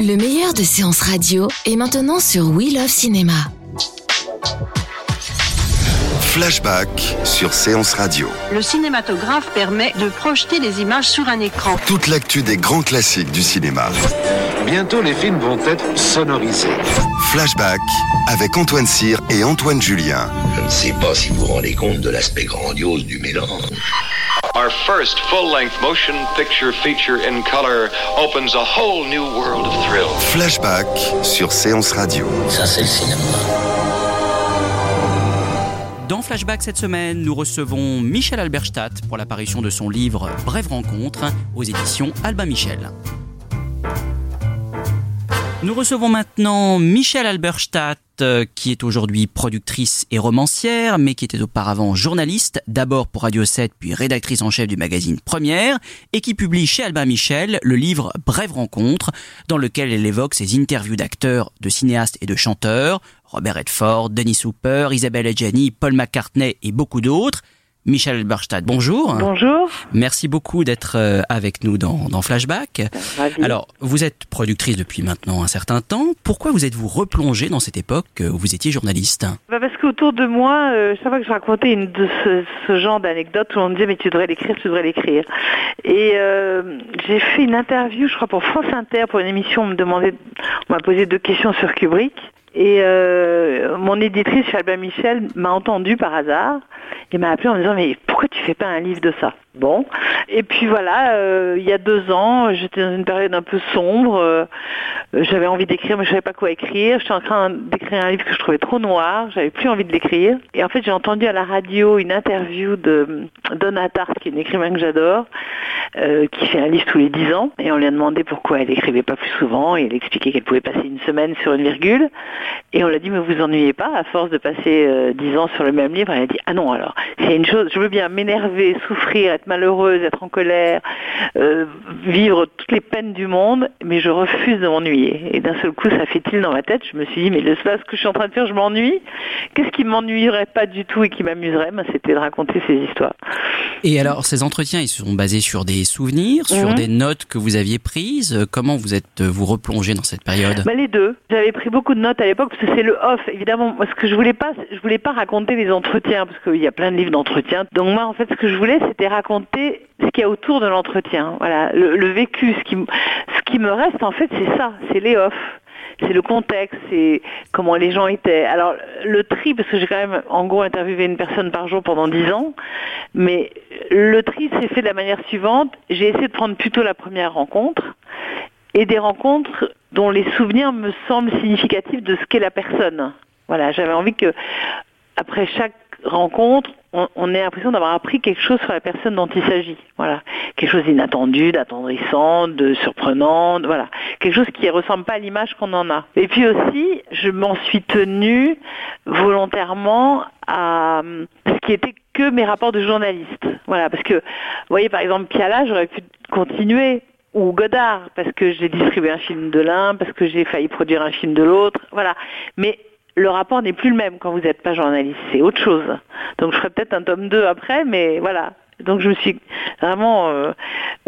Le meilleur de séances radio est maintenant sur We Love Cinéma. Flashback sur Séance Radio. Le cinématographe permet de projeter les images sur un écran. Toute l'actu des grands classiques du cinéma. Bientôt, les films vont être sonorisés. Flashback avec Antoine Cyr et Antoine Julien. Je ne sais pas si vous vous rendez compte de l'aspect grandiose du mélange. Our first full-length motion picture feature in color opens a whole new world of thrill. Flashback sur Séance Radio. Ça, c'est le cinéma. Dans Flashback cette semaine, nous recevons Michel Alberstadt pour l'apparition de son livre Brève rencontre aux éditions Albin Michel. Nous recevons maintenant Michel Alberstadt, qui est aujourd'hui productrice et romancière, mais qui était auparavant journaliste, d'abord pour Radio 7, puis rédactrice en chef du magazine Première, et qui publie chez Albin Michel le livre Brève rencontre, dans lequel elle évoque ses interviews d'acteurs, de cinéastes et de chanteurs, Robert Redford, Denis Hooper, Isabelle Adjani, Paul McCartney et beaucoup d'autres. Michel Alberstadt, bonjour. Bonjour. Merci beaucoup d'être euh, avec nous dans, dans Flashback. Ravi. Alors, vous êtes productrice depuis maintenant un certain temps. Pourquoi vous êtes-vous replongée dans cette époque où vous étiez journaliste? Bah, parce qu'autour de moi, euh, chaque fois que je racontais une de ce, ce genre d'anecdote, tout le monde me disait mais tu devrais l'écrire, tu devrais l'écrire. Et euh, j'ai fait une interview, je crois pour France Inter, pour une émission, on me demandait, on m'a posé deux questions sur Kubrick. Et euh, mon éditrice chez Albin Michel m'a entendu par hasard et m'a appelé en me disant mais pourquoi tu fais pas un livre de ça? Bon. Et puis voilà, euh, il y a deux ans, j'étais dans une période un peu sombre. euh, j'avais envie d'écrire, mais je savais pas quoi écrire. J'étais en train d'écrire un livre que je trouvais trop noir. J'avais plus envie de l'écrire. Et en fait, j'ai entendu à la radio une interview de Donna Tartt, qui est une écrivain que j'adore, euh, qui fait un livre tous les dix ans. Et on lui a demandé pourquoi elle écrivait pas plus souvent. Et elle expliquait qu'elle pouvait passer une semaine sur une virgule. Et on l'a dit, mais vous ennuyez pas à force de passer dix ans sur le même livre. Elle a dit, ah non, alors, c'est une chose, je veux bien m'énerver, souffrir, malheureuse, être en colère, euh, vivre toutes les peines du monde, mais je refuse de m'ennuyer. Et d'un seul coup, ça fait il dans ma tête? Je me suis dit, mais le ce que je suis en train de faire, je m'ennuie? Qu'est-ce qui m'ennuierait pas du tout et qui m'amuserait? Ben, C'était de raconter ces histoires. Et alors, ces entretiens, ils sont basés sur des souvenirs, sur Mhm. des notes que vous aviez prises? Comment vous êtes vous replongé dans cette période? Bah, les deux. J'avais pris beaucoup de notes à l'époque parce que c'est le off. Évidemment, moi, ce que je voulais pas, je voulais pas raconter les entretiens parce qu'il y a plein de livres d'entretien. Donc moi, en fait, ce que je voulais, c'était raconter ce qu'il y a autour de l'entretien. Voilà, le, vécu. Ce qui, ce qui me reste, en fait, c'est ça. C'est les off. C'est le contexte, c'est comment les gens étaient. Alors le tri, parce que j'ai quand même en gros interviewé une personne par jour pendant dix ans, mais le tri s'est fait de la manière suivante. J'ai essayé de prendre plutôt la première rencontre et des rencontres dont les souvenirs me semblent significatifs de ce qu'est la personne. Voilà, j'avais envie que après chaque rencontre, on, on ait l'impression d'avoir appris quelque chose sur la personne dont il s'agit. Voilà, quelque chose d'inattendu, d'attendrissant, de surprenant, voilà, quelque chose qui ne ressemble pas à l'image qu'on en a. Et puis aussi, je m'en suis tenue volontairement à ce qui était que mes rapports de journaliste. Voilà, parce que, vous voyez, par exemple, Piala, j'aurais pu continuer ou Godard, parce que j'ai distribué un film de l'un, parce que j'ai failli produire un film de l'autre, voilà. Mais le rapport n'est plus le même quand vous n'êtes pas journaliste, c'est autre chose. Donc je ferai peut-être un tome 2 après, mais voilà. Donc je me suis vraiment euh,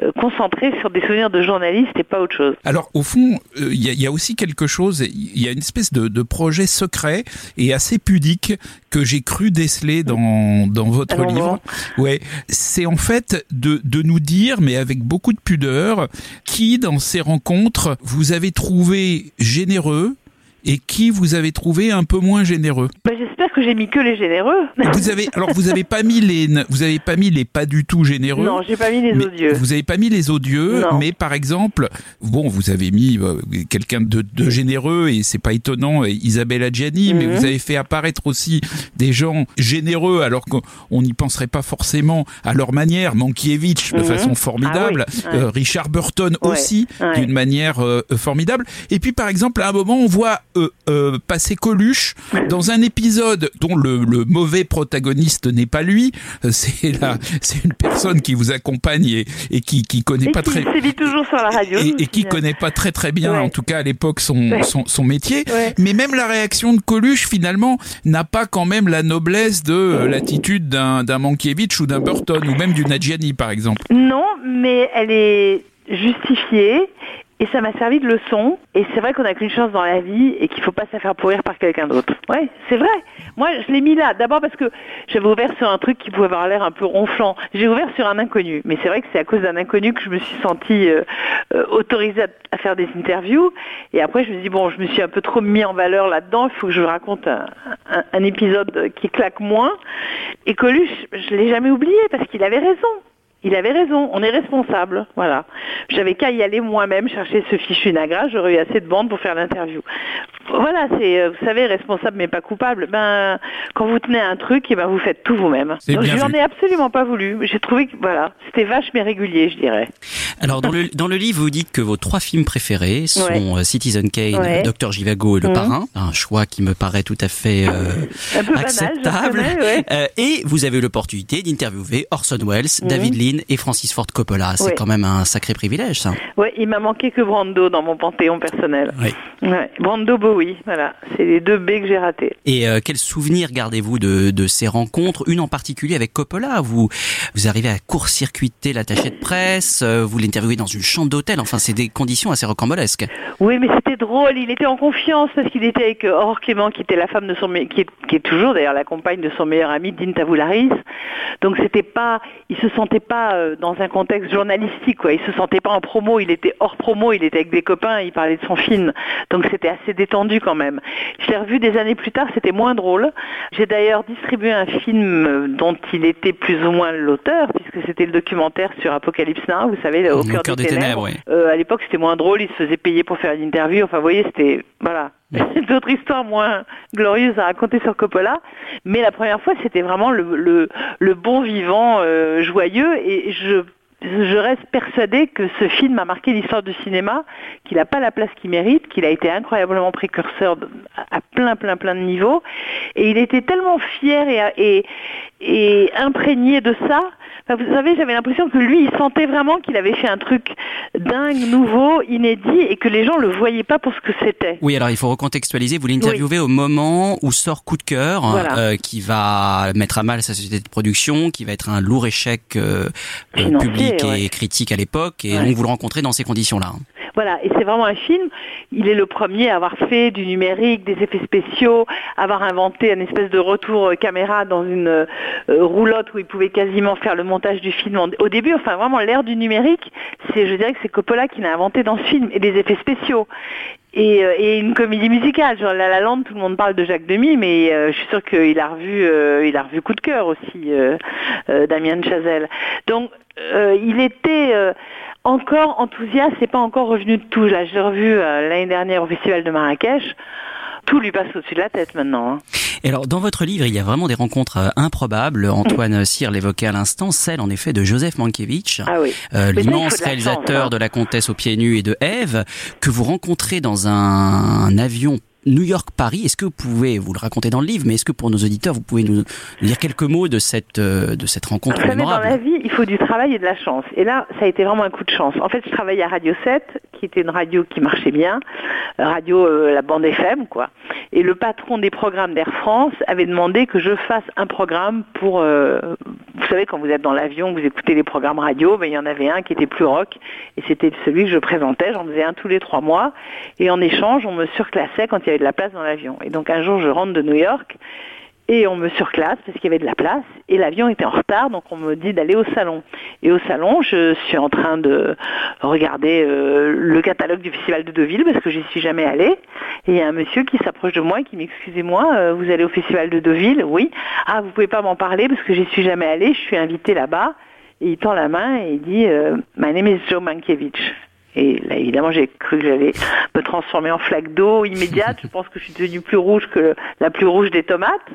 euh, concentrée sur des souvenirs de journaliste et pas autre chose. Alors au fond, euh, il y, a- il y a aussi quelque chose, il y a une espèce de, de projet secret et assez pudique que j'ai cru déceler dans, dans votre Alors, livre. Ouais, c'est en fait de, de nous dire, mais avec beaucoup de pudeur, qui dans ces rencontres vous avez trouvé généreux, et qui vous avez trouvé un peu moins généreux bah, J'espère que j'ai mis que les généreux. Vous avez alors vous avez pas mis les vous avez pas mis les pas du tout généreux. Non, j'ai pas mis les odieux. Vous avez pas mis les odieux, mais par exemple, bon, vous avez mis euh, quelqu'un de, de, généreux et c'est pas étonnant, Isabelle Adjani, mais mhm. vous avez fait apparaître aussi des gens généreux alors qu'on n'y penserait pas forcément à leur manière. Mankiewicz de mhm. façon formidable, ah euh, Richard Burton aussi d'une manière euh, formidable. Et puis par exemple, à un moment, on voit euh, passer Coluche dans un épisode dont le, le mauvais protagoniste n'est pas lui. C'est là, c'est une personne qui vous accompagne et, et qui qui connaît pas très toujours sur la radio et, qui connaît pas très très bien, en tout cas à l'époque son, son, son métier. Mais même la réaction de Coluche finalement n'a pas quand même la noblesse de l'attitude d'un d'un Mankiewicz ou d'un Burton ou même du Nadjiani par exemple. Non, mais elle est justifiée et ça m'a servi de leçon. Et c'est vrai qu'on n'a qu'une chance dans la vie et qu'il ne faut pas se faire pourrir par quelqu'un d'autre. Ouais, c'est vrai. Moi, je l'ai mis là. D'abord parce que j'avais ouvert sur un truc qui pouvait avoir l'air un peu ronflant. J'ai ouvert sur un inconnu. Mais c'est vrai que c'est à cause d'un inconnu que je me suis sentie euh, euh, autorisée à, faire des interviews. Et après, je me dis, bon, je me suis un peu trop mis en valeur là-dedans. Il faut que je raconte un, un épisode qui claque moins. Et Coluche, je l'ai jamais oublié parce qu'il avait raison. Il avait raison, on est responsable, voilà. J'avais qu'à y aller moi-même chercher ce fichu Nagra, j'aurais eu assez de bandes pour faire l'interview. Voilà, c'est, euh, vous savez, responsable mais pas coupable. Ben, quand vous tenez un truc, et eh ben vous faites tout vous-même. Je n'en ai absolument pas voulu. J'ai trouvé que voilà, c'était vache mais régulier, je dirais. Alors dans le dans le livre, vous dites que vos trois films préférés sont euh, Citizen Kane, Docteur Givago et Le mhm. Parrain, un choix qui me paraît tout à fait euh, acceptable. et vous avez eu l'opportunité d'interviewer Orson Welles, mhm. David Lee et Francis Ford Coppola. C'est quand même un sacré privilège, ça. Oui, il m'a manqué que Brando dans mon panthéon personnel. Oui. Brando, Bowie, voilà. C'est les deux B que j'ai ratés. Et euh, quel souvenir gardez-vous de, de, ces rencontres? Une en particulier avec Coppola. Vous, vous arrivez à court-circuiter l'attaché de presse, euh, vous l'interviewez dans une chambre d'hôtel. Enfin, c'est des conditions assez rocambolesques. Oui, mais c'était drôle. Il était en confiance parce qu'il était avec Aurore Clément, qui était la femme de son, qui est, qui est toujours d'ailleurs la compagne de son meilleur ami, Dean Tavoularis. Donc c'était pas, il se sentait pas euh, dans un contexte journalistique. Quoi. Il se sentait pas en promo, il était hors promo, il était avec des copains, il parlait de son film. Donc c'était assez détendu quand même. Je l'ai revu des années plus tard, c'était moins drôle. J'ai d'ailleurs distribué un film dont il était plus ou moins l'auteur, puisque c'était le documentaire sur Apocalypse Now, vous savez, au, cœur, des, ténèbres. Euh, à l'époque, c'était moins drôle, il se faisait payer pour faire une interview. Enfin, vous voyez, c'était voilà. D'autres histoires moins glorieuses à raconter sur Coppola, mais la première fois c'était vraiment le, le, bon vivant euh, joyeux et je je reste persuadée que ce film a marqué l'histoire du cinéma, qu'il n'a pas la place qu'il mérite, qu'il a été incroyablement précurseur à plein, plein, plein de niveaux. Et il était tellement fier et, et, et imprégné de ça vous savez, j'avais l'impression que lui, il sentait vraiment qu'il avait fait un truc dingue, nouveau, inédit, et que les gens le voyaient pas pour ce que c'était. Oui, alors il faut recontextualiser. Vous l'interviewez au moment où sort Coup de cœur, euh, qui va mettre à mal sa société de production, qui va être un lourd échec euh, euh, public et critique à l'époque, et donc vous le rencontrez dans ces conditions-là. Voilà, et c'est vraiment un film. Il est le premier à avoir fait du numérique, des effets spéciaux, avoir inventé un espèce de retour euh, caméra dans une euh, roulotte où il pouvait quasiment faire le montage du film au début. Enfin, vraiment, l'ère du numérique, c'est, je dirais que c'est Coppola qui l'a inventé dans ce film et des effets spéciaux. Et, euh, et, une comédie musicale, genre La La tout le monde parle de Jacques Demy, mais je suis sûre qu'il a revu, il a revu Coup de cœur aussi, Damien Chazelle. Donc, il était encore enthousiaste, c'est pas encore revenu de tout. Là, j'ai revu euh, l'année dernière au Festival de Marrakech. Tout lui passe au-dessus de la tête maintenant. Hein. Et alors, dans votre livre, il y a vraiment des rencontres euh, improbables. Antoine Cyr l'évoquait à l'instant, celle en effet de Joseph Mankiewicz, ah oui. euh, l'immense réalisateur de La Comtesse aux pieds nus et de Ève, que vous rencontrez dans un avion New York-Paris. Est-ce que vous pouvez, vous le raconter dans le livre, mais est-ce que pour nos auditeurs, vous pouvez nous dire quelques mots de cette, euh, de cette rencontre Vous mémorable Dans la vie, il faut du travail et de la chance. Et là, ça a été vraiment un coup de chance. En fait, je travaillais à Radio 7, qui était une radio qui marchait bien, euh, radio euh, la bande FM, quoi. Et le patron des programmes d'Air France avait demandé que je fasse un programme pour, vous savez, quand vous êtes dans l'avion, vous écoutez les programmes radio, ben, il y en avait un qui était plus rock, et c'était celui que je présentais. J'en faisais un tous les trois mois, et en échange, on me surclassait quand il y avait de la place dans l'avion. Et donc un jour, je rentre de New York Et on me surclasse parce qu'il y avait de la place et l'avion était en retard, donc on me dit d'aller au salon. Et au salon, je suis en train de regarder euh, le catalogue du festival de Deauville parce que j'y suis jamais allée. Et il y a un monsieur qui s'approche de moi et qui m'excusez-moi, euh, vous allez au festival de Deauville? Oui. Ah, vous pouvez pas m'en parler parce que j'y suis jamais allée, je suis invitée là-bas. Et il tend la main et il dit euh, My name is Joe Mankiewicz. Et là, évidemment, j'ai cru que j'allais me transformer en flaque d'eau immédiate. Je pense que je suis devenue plus rouge que la plus rouge des tomates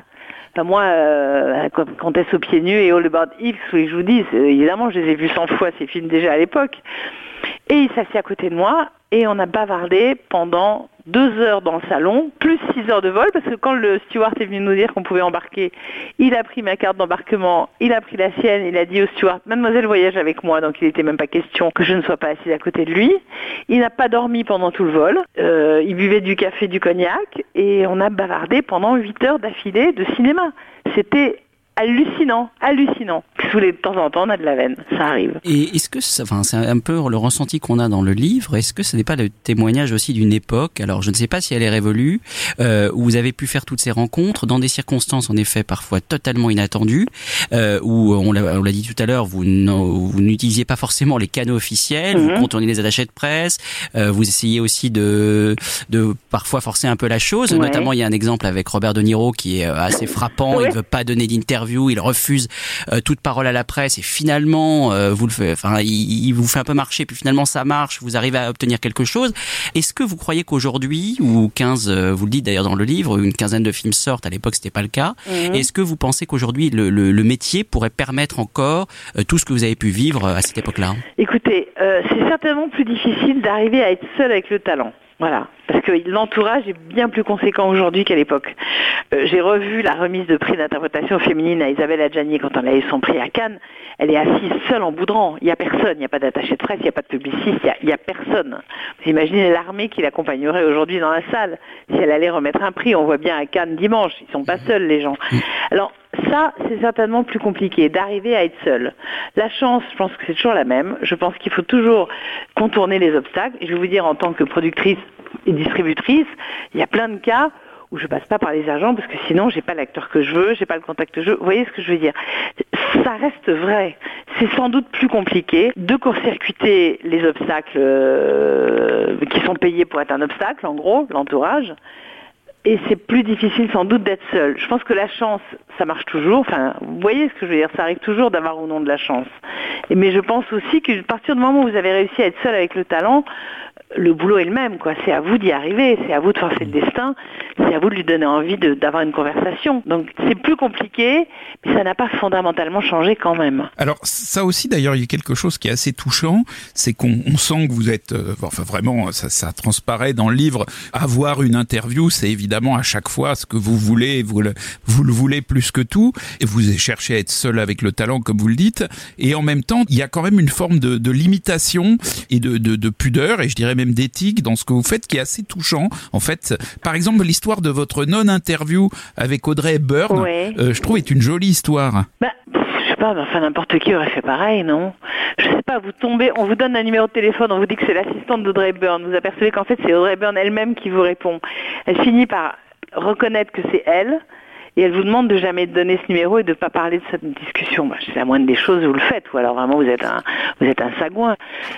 moi, euh, Comtesse aux pieds nus et All About Eve, que je vous dis, évidemment, je les ai vus 100 fois, ces films déjà à l'époque. Et il s'assied à côté de moi et on a bavardé pendant deux heures dans le salon, plus six heures de vol, parce que quand le steward est venu nous dire qu'on pouvait embarquer, il a pris ma carte d'embarquement, il a pris la sienne, il a dit au steward, mademoiselle voyage avec moi, donc il n'était même pas question que je ne sois pas assise à côté de lui. Il n'a pas dormi pendant tout le vol, euh, il buvait du café, du cognac, et on a bavardé pendant huit heures d'affilée de cinéma. C'était hallucinant, hallucinant. Sous les, de temps en temps, on a de la veine, ça arrive. Et est-ce que, enfin, c'est un peu le ressenti qu'on a dans le livre. Est-ce que ce n'est pas le témoignage aussi d'une époque? Alors, je ne sais pas si elle est révolue, euh, où vous avez pu faire toutes ces rencontres dans des circonstances, en effet, parfois totalement inattendues, euh, où on l'a dit tout à l'heure, vous n'utilisiez pas forcément les canaux officiels, vous mhm. contournez les attachés de presse, euh, vous essayez aussi de, de parfois forcer un peu la chose. Notamment, il y a un exemple avec Robert De Niro qui est assez frappant. Il ne veut pas donner d'interview il refuse toute parole à la presse et finalement euh, vous le fait, enfin il, vous fait un peu marcher puis finalement ça marche, vous arrivez à obtenir quelque chose. Est-ce que vous croyez qu'aujourd'hui ou 15 euh, vous le dites d'ailleurs dans le livre, une quinzaine de films sortent, à l'époque c'était pas le cas. Mhm. Est-ce que vous pensez qu'aujourd'hui le, le, métier pourrait permettre encore tout ce que vous avez pu vivre à cette époque-là? Écoutez, c'est certainement plus difficile d'arriver à être seul avec le talent. Voilà, parce que l'entourage est bien plus conséquent aujourd'hui qu'à l'époque. Euh, j'ai revu la remise de prix d'interprétation féminine à Isabelle Adjani quand on a eu son prix à Cannes. Elle est assise seule en boudrant. Il n'y a personne, il n'y a pas d'attaché de presse, il n'y a pas de publiciste, il n'y a, personne. Vous imaginez l'armée qui l'accompagnerait aujourd'hui dans la salle si elle allait remettre un prix. On voit bien à Cannes dimanche, ils sont pas seuls les gens. Alors ça, c'est certainement plus compliqué, d'arriver à être seul. La chance, je pense que c'est toujours la même. Je pense qu'il faut toujours contourner les obstacles. Je vais vous dire, en tant que productrice et distributrice, il y a plein de cas où je passe pas par les agents parce que sinon j'ai pas l'acteur que je veux, j'ai pas le contact que je veux. Vous voyez ce que je veux dire? Ça reste vrai. C'est sans doute plus compliqué de court-circuiter les obstacles euh, qui sont payés pour être un obstacle, en gros, l'entourage, et c'est plus difficile sans doute d'être seul. Je pense que la chance, ça marche toujours. Enfin, vous voyez ce que je veux dire, ça arrive toujours d'avoir ou non de la chance. Mais je pense aussi qu'à partir du moment où vous avez réussi à être seul avec le talent, le boulot est le même, quoi. C'est à vous d'y arriver, c'est à vous de forcer le destin, c'est à vous de lui donner envie d'avoir une conversation. Donc c'est plus compliqué, mais ça n'a pas fondamentalement changé quand même. Alors ça aussi, d'ailleurs, il y a quelque chose qui est assez touchant, c'est qu'on sent que vous êtes, euh, enfin vraiment, ça, ça, transparaît dans le livre. Avoir une interview, c'est évidemment à chaque fois ce que vous voulez, vous le, vous le voulez plus que tout, et vous cherchez à être seul avec le talent, comme vous le dites, et en même temps, il y a quand même une forme de, de limitation et de, de, de pudeur, et je dirais même d'éthique dans ce que vous faites qui est assez touchant. En fait, par exemple, l'histoire de votre non-interview avec Audrey Hepburn, euh, je trouve est une jolie histoire. Bah, je sais pas, enfin n'importe qui aurait fait pareil, non? Je sais pas, vous tombez, on vous donne un numéro de téléphone, on vous dit que c'est l'assistante d'Audrey Hepburn, vous apercevez qu'en fait c'est Audrey Hepburn elle-même qui vous répond. Elle finit par reconnaître que c'est elle, et elle vous demande de jamais donner ce numéro et de ne pas parler de cette discussion. Bah, c'est la moindre des choses, vous le faites, ou alors vraiment vous êtes un, vous êtes un sagouin.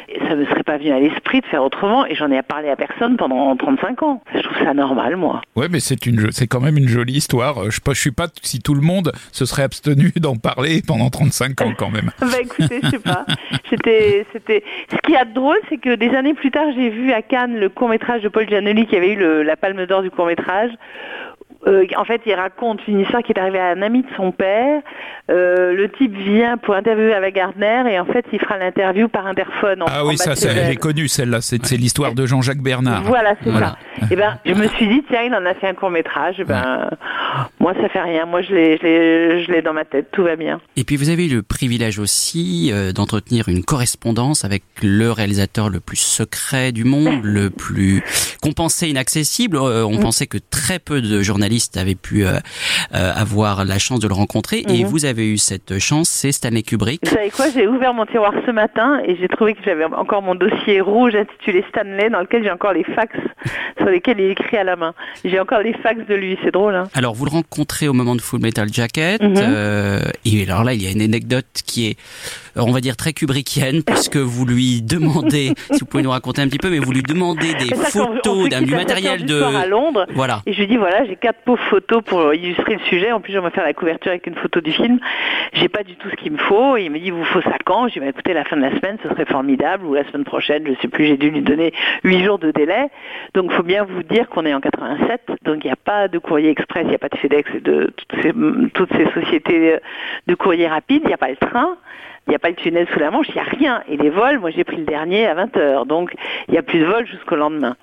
Et ça ne me serait pas venu à l'esprit de faire autrement, et j'en ai parlé à personne pendant 35 ans. Je trouve ça normal, moi. Ouais, mais c'est une, c'est quand même une jolie histoire. Je ne suis pas si tout le monde se serait abstenu d'en parler pendant 35 ans quand même. bah écoutez, je sais pas. C'était, c'était. Ce qui est drôle, c'est que des années plus tard, j'ai vu à Cannes le court métrage de Paul Giannoli qui avait eu le, la Palme d'Or du court métrage euh, en fait, il raconte une histoire qui est arrivée à un ami de son père. Euh, le type vient pour interviewer avec Gardner et en fait, il fera l'interview par interphone. ah oui, ça, j'ai connu celle-là. C'est l'histoire de Jean-Jacques Bernard. Voilà, c'est ça. Et eh ben, je me suis dit, tiens, il en a fait un court métrage. Eh ben, moi, ça fait rien. Moi, je l'ai, je l'ai dans ma tête. Tout va bien. Et puis, vous avez eu le privilège aussi euh, d'entretenir une correspondance avec le réalisateur le plus secret du monde, le plus compensé, inaccessible. on mm. pensait que très peu de journalistes avait pu euh, euh, avoir la chance de le rencontrer. Et mhm. vous avez eu cette chance, c'est Stanley Kubrick. Vous savez quoi J'ai ouvert mon tiroir ce matin et j'ai trouvé que j'avais encore mon dossier rouge intitulé Stanley, dans lequel j'ai encore les fax sur lesquels il écrit à la main. J'ai encore les fax de lui, c'est drôle. Hein Alors vous le rencontrez au moment de Full Metal Jacket. Mhm. euh, et alors là, il y a une anecdote qui est, on va dire, très kubrickienne, puisque vous lui demandez, si vous pouvez nous raconter un petit peu, mais vous lui demandez des ça, photos d'un du matériel de... à Londres. Voilà. Et je lui dis voilà, j'ai quatre pauvres photos pour illustrer le sujet. En plus, j'aimerais faire la couverture avec une photo du film. J'ai pas du tout ce qu'il me faut. Et il me dit, vous faut ça quand Je lui dis, bah, écoutez, la fin de la semaine, ce serait formidable. Ou la semaine prochaine, je sais plus. J'ai dû lui donner huit jours de délai. Donc, faut bien vous dire qu'on est en 87. Donc, il n'y a pas de courrier express, il n'y a pas de FedEx et de toutes ces, toutes ces sociétés de courrier rapide. Il n'y a pas le train. Il n'y a pas le tunnel sous la Manche, il n'y a rien. Et les vols, moi j'ai pris le dernier à 20h, donc il n'y a plus de vol jusqu'au lendemain.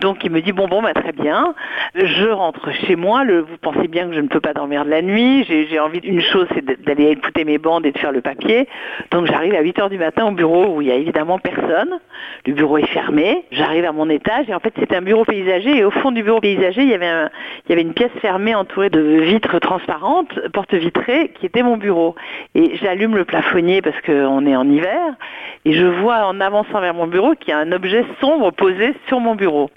Donc il me dit, bon, bon, bah, très bien, je rentre chez moi, vous pensez bien que je ne peux pas dormir de la nuit, j'ai envie d'une chose, c'est d'aller écouter mes bandes et de faire le papier. Donc j'arrive à 8h du matin au bureau où il y a évidemment personne, le bureau est fermé, j'arrive à mon étage et en fait c'était un bureau paysager et au fond du bureau paysager il y avait, une pièce fermée entourée de vitres transparentes, portes vitrées, qui était mon bureau. Et j'allume le plafonnier parce qu'on est en hiver et je vois en avançant vers mon bureau qu'il y a un objet sombre posé sur mon bureau.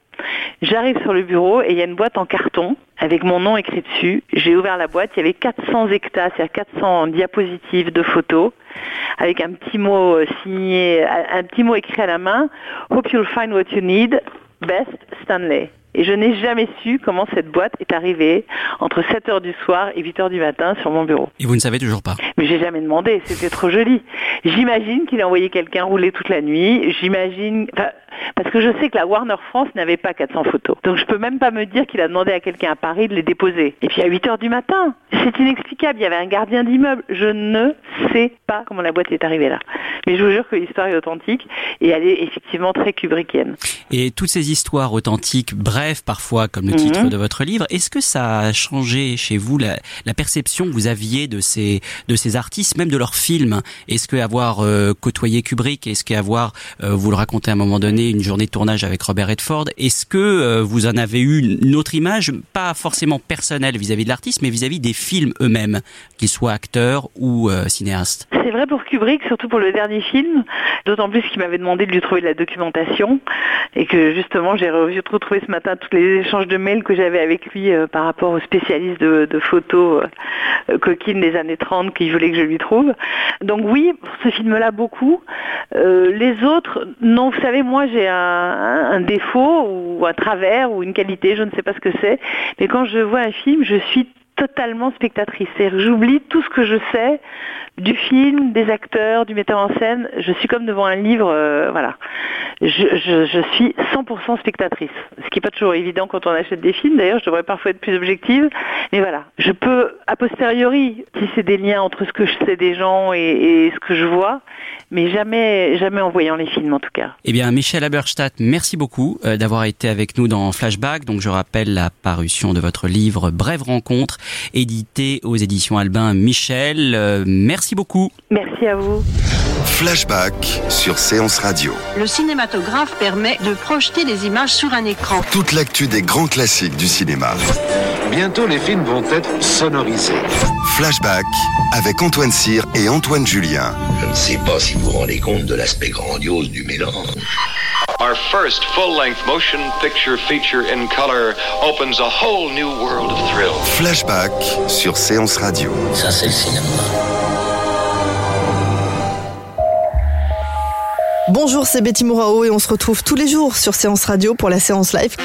J'arrive sur le bureau et il y a une boîte en carton avec mon nom écrit dessus. J'ai ouvert la boîte, il y avait 400 hectares, c'est-à-dire 400 diapositives de photos avec un petit mot euh, signé, un un petit mot écrit à la main. Hope you'll find what you need. Best Stanley. Et je n'ai jamais su comment cette boîte est arrivée entre 7 heures du soir et 8 heures du matin sur mon bureau. Et vous ne savez toujours pas. Mais j'ai jamais demandé, c'était trop joli. J'imagine qu'il a envoyé quelqu'un rouler toute la nuit. J'imagine, enfin, parce que je sais que la Warner France n'avait pas 400 photos. Donc je peux même pas me dire qu'il a demandé à quelqu'un à Paris de les déposer. Et puis à 8 heures du matin, c'est inexplicable. Il y avait un gardien d'immeuble. Je ne sais pas comment la boîte est arrivée là. Mais je vous jure que l'histoire est authentique et elle est effectivement très kubrickienne. Et toutes ces histoires authentiques, brèves parfois, comme le Mhm. titre de votre livre, est-ce que ça a changé chez vous la, la perception que vous aviez de ces de ces artistes, même de leurs films? Est-ce que avoir euh, côtoyé Kubrick, est-ce qu'avoir, euh, vous le racontez à un moment donné, une journée de tournage avec Robert Redford, est-ce que euh, vous en avez eu une autre image, pas forcément personnelle vis-à-vis de l'artiste, mais vis-à-vis des films eux-mêmes, qu'ils soient acteurs ou euh, cinéastes? C'est vrai pour Kubrick, surtout pour le dernier film, d'autant plus qu'il m'avait demandé de lui trouver de la documentation et que justement j'ai retrouvé ce matin tous les échanges de mails que j'avais avec lui euh, par rapport aux spécialistes de, photos euh, coquines des années 30 qu'il voulait que je lui trouve. Donc oui, pour ce film-là beaucoup. Les autres, non, vous savez, moi j'ai un- un défaut ou un travers ou une qualité, je ne sais pas ce que c'est, mais quand je vois un film, je suis totalement spectatrice. J'oublie tout ce que je sais du film, des acteurs, du metteur en scène. Je suis comme devant un livre, euh, voilà. Je, suis 100% spectatrice. Ce qui n'est pas toujours évident quand on achète des films. D'ailleurs, je devrais parfois être plus objective. Mais voilà, je peux, a posteriori, tisser des liens entre ce que je sais des gens et, ce que je vois, mais jamais, jamais en voyant les films en tout cas. Eh bien, Michel Aberstadt, merci beaucoup euh, d'avoir été avec nous dans Flashback. Donc, je rappelle la parution de votre livre Brève rencontre, édité aux éditions Albin Michel. Euh, merci beaucoup. Merci à vous. Flashback sur Séance Radio. Le cinématographe permet de projeter des images sur un écran. Toute l'actu des grands classiques du cinéma. Bientôt, les films vont être sonorisés. Flashback avec Antoine Cyr et Antoine Julien. Je ne sais pas si vous vous rendez compte de l'aspect grandiose du mélange. Our first full-length motion picture feature in color opens a whole new world of thrill. Flashback sur Séance Radio. Ça, c'est le cinéma. Bonjour, c'est Betty Mourao et on se retrouve tous les jours sur Séance Radio pour la séance live.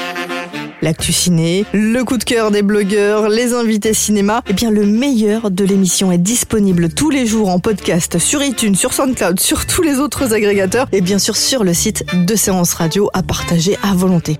L'actu ciné, le coup de cœur des blogueurs, les invités cinéma. Eh bien, le meilleur de l'émission est disponible tous les jours en podcast sur iTunes, sur SoundCloud, sur tous les autres agrégateurs et bien sûr sur le site de Séance Radio à partager à volonté.